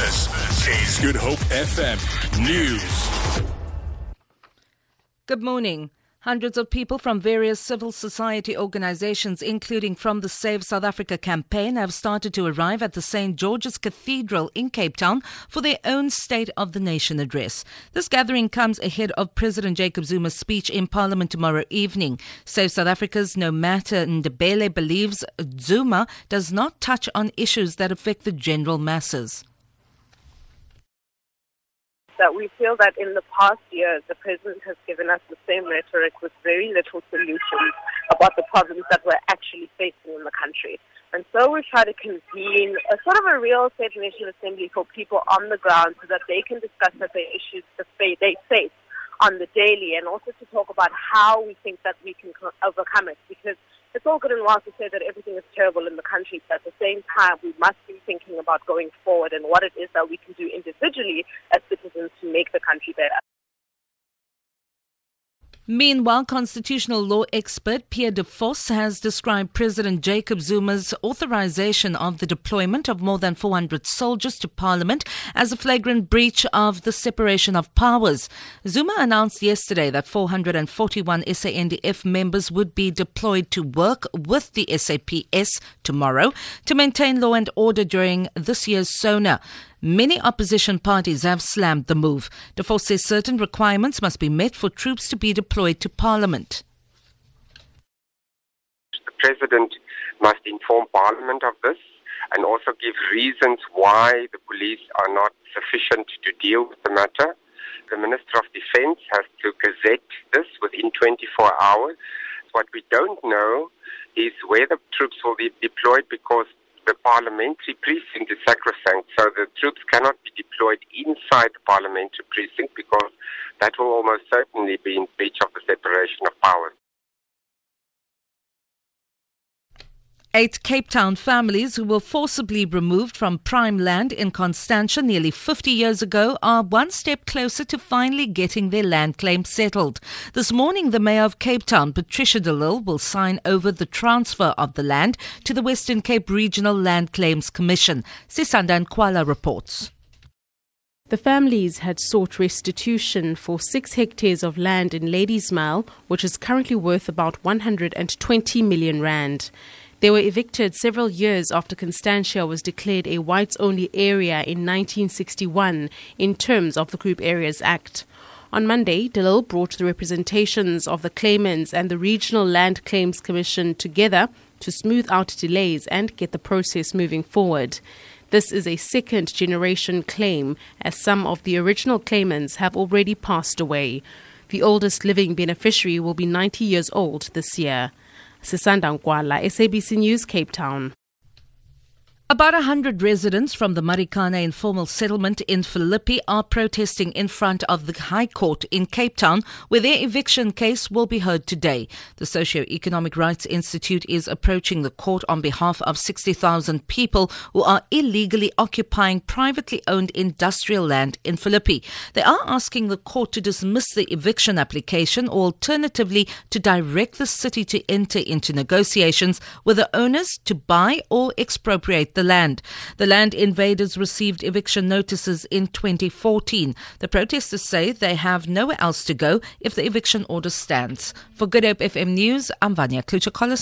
This is Good Hope FM News. Good morning. Hundreds of people from various civil society organizations, including from the Save South Africa campaign, have started to arrive at the St. George's Cathedral in Cape Town for their own State of the Nation address. This gathering comes ahead of President Jacob Zuma's speech in Parliament tomorrow evening. Save South Africa's Nomata Ndebele believes Zuma does not touch on issues that affect the general masses that we feel that in the past years, the president has given us the same rhetoric with very little solutions about the problems that we're actually facing in the country. And so we try to convene a sort of a real state nation assembly for people on the ground so that they can discuss the issues that they face on the daily and also to talk about how we think that we can overcome it because it's all good and well to say that everything is terrible in the country, but at the same time, we must be thinking about going forward and what it is that we can do individually as citizens to make the country better. Meanwhile, constitutional law expert Pierre de Vos has described President Jacob Zuma's authorization of the deployment of more than 400 soldiers to parliament as a flagrant breach of the separation of powers. Zuma announced yesterday that 441 SANDF members would be deployed to work with the SAPS tomorrow to maintain law and order during this year's SONA. Many opposition parties have slammed the move. Vos says certain requirements must be met for troops to be deployed to Parliament. The President must inform Parliament of this and also give reasons why the police are not sufficient to deal with the matter. The Minister of Defence has to gazette this within 24 hours. What we don't know is where the troops will be deployed because the parliamentary precinct is sacrosanct, so the troops cannot be deployed inside the parliamentary precinct because that will almost certainly be in breach of the separation of powers. Eight Cape Town families who were forcibly removed from prime land in Constantia nearly 50 years ago are one step closer to finally getting their land claim settled. This morning, the Mayor of Cape Town, Patricia de Lille, will sign over the transfer of the land to the Western Cape Regional Land Claims Commission. Sisanda Nkoala reports. The families had sought restitution for six hectares of land in Ladies Mile, which is currently worth about 120 million rand. They were evicted several years after Constantia was declared a whites only area in 1961 in terms of the Group Areas Act. On Monday, de brought the representations of the claimants and the Regional Land Claims Commission together to smooth out delays and get the process moving forward. This is a second generation claim, as some of the original claimants have already passed away. The oldest living beneficiary will be 90 years old this year. Sisanda Nkwala, SABC News, Cape Town. About 100 residents from the Marikana informal settlement in Philippi are protesting in front of the High Court in Cape Town, where their eviction case will be heard today. The Socio-Economic Rights Institute is approaching the court on behalf of 60,000 people who are illegally occupying privately owned industrial land in Philippi. They are asking the court to dismiss the eviction application or alternatively to direct the city to enter into negotiations with the owners to buy or expropriate the the land. The land invaders received eviction notices in 2014. The protesters say they have nowhere else to go if the eviction order stands. For Good Hope FM News, I'm Vanya Klucher-Collins.